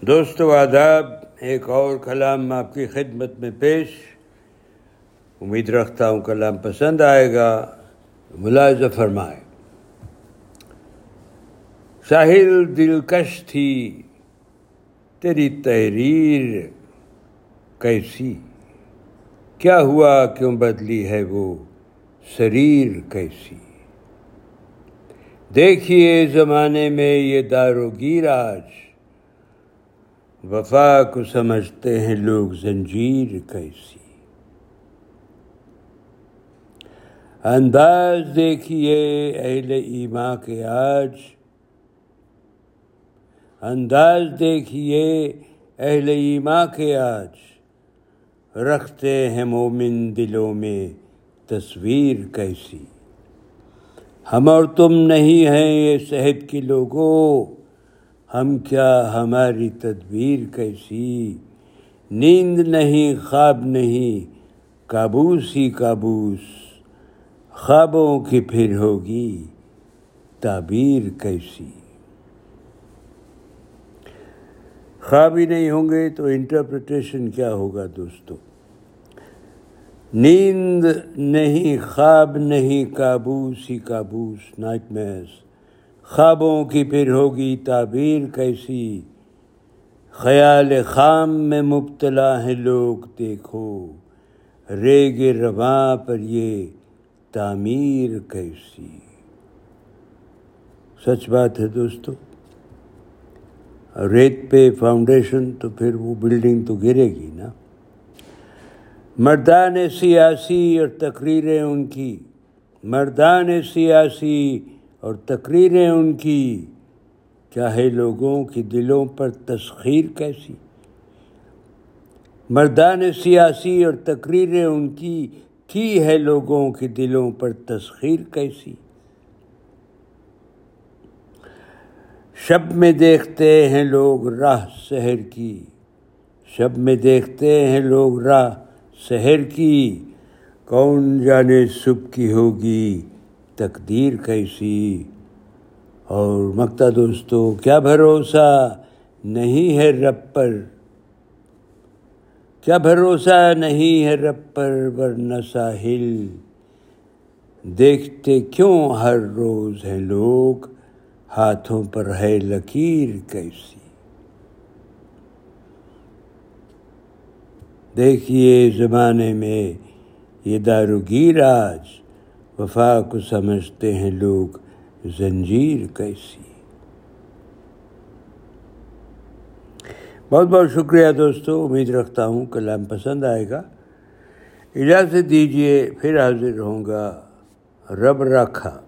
دوست و آداب، ایک اور کلام آپ کی خدمت میں پیش۔ امید رکھتا ہوں کلام پسند آئے گا۔ ملاحظہ فرمائے ساحل دلکش تھی، تیری تحریر کیسی؟ کیا ہوا، کیوں بدلی ہے وہ شریر کیسی؟ دیکھیے زمانے میں یہ دارو گیر آج۔ وفا کو سمجھتے ہیں لوگ زنجیر کیسی۔ انداز دیکھیے اہل ایما کے آج۔ انداز دیکھیے اہل ایما کے آج۔ رکھتے ہیں مومن دلوں میں تصویر کیسی۔ ہم اور تم نہیں ہیں یہ صحت کی لوگوں۔ ہم کیا ہماری تدبیر کیسی؟ نیند نہیں، خواب نہیں کابوس ہی کابوس، خوابوں کی پھر ہوگی تعبیر کیسی؟ خواب ہی نہیں ہوں گے تو انٹرپریٹیشن کیا ہوگا دوستو؟ نیند نہیں، خواب نہیں کابوس ہی کابوس نائٹ میس خوابوں کی پھر ہوگی تعبیر کیسی؟ خیال خام میں مبتلا ہے لوگ، دیکھو۔ ریگ رواں پر یہ تعمیر کیسی؟ سچ بات ہے دوستو، ریت پہ فاؤنڈیشن تو پھر وہ بلڈنگ تو گرے گی نا۔ مردان سیاسی اور تقریریں ان کی۔ مردان سیاسی اور تقریریں ان کی، چاہے لوگوں کی دلوں پر تسخیر کیسی۔ مردان سیاسی اور تقریریں ان کی کی ہے لوگوں کے دلوں پر تسخیر کیسی۔ شب میں دیکھتے ہیں لوگ راہ شہر کی۔ شب میں دیکھتے ہیں لوگ راہ شہر کی۔ کون جانے صبح کی ہوگی۔ تقدیر کیسی؟ اور مکتا دوستو کیا بھروسہ نہیں ہے رب پر؟ کیا بھروسہ نہیں ہے رب پر ورنہ ساحل؟ دیکھتے کیوں ہر روز ہیں لوگ؟ ہاتھوں پر ہے لکیر کیسی؟ دیکھیے زمانے میں یہ داروگیر آج وفا کو سمجھتے ہیں لوگ، زنجیر کیسی۔ بہت بہت شکریہ دوستو، امید رکھتا ہوں کلام پسند آئے گا۔ اجازت دیجیے پھر حاضر ہوں گا۔ رب رکھا۔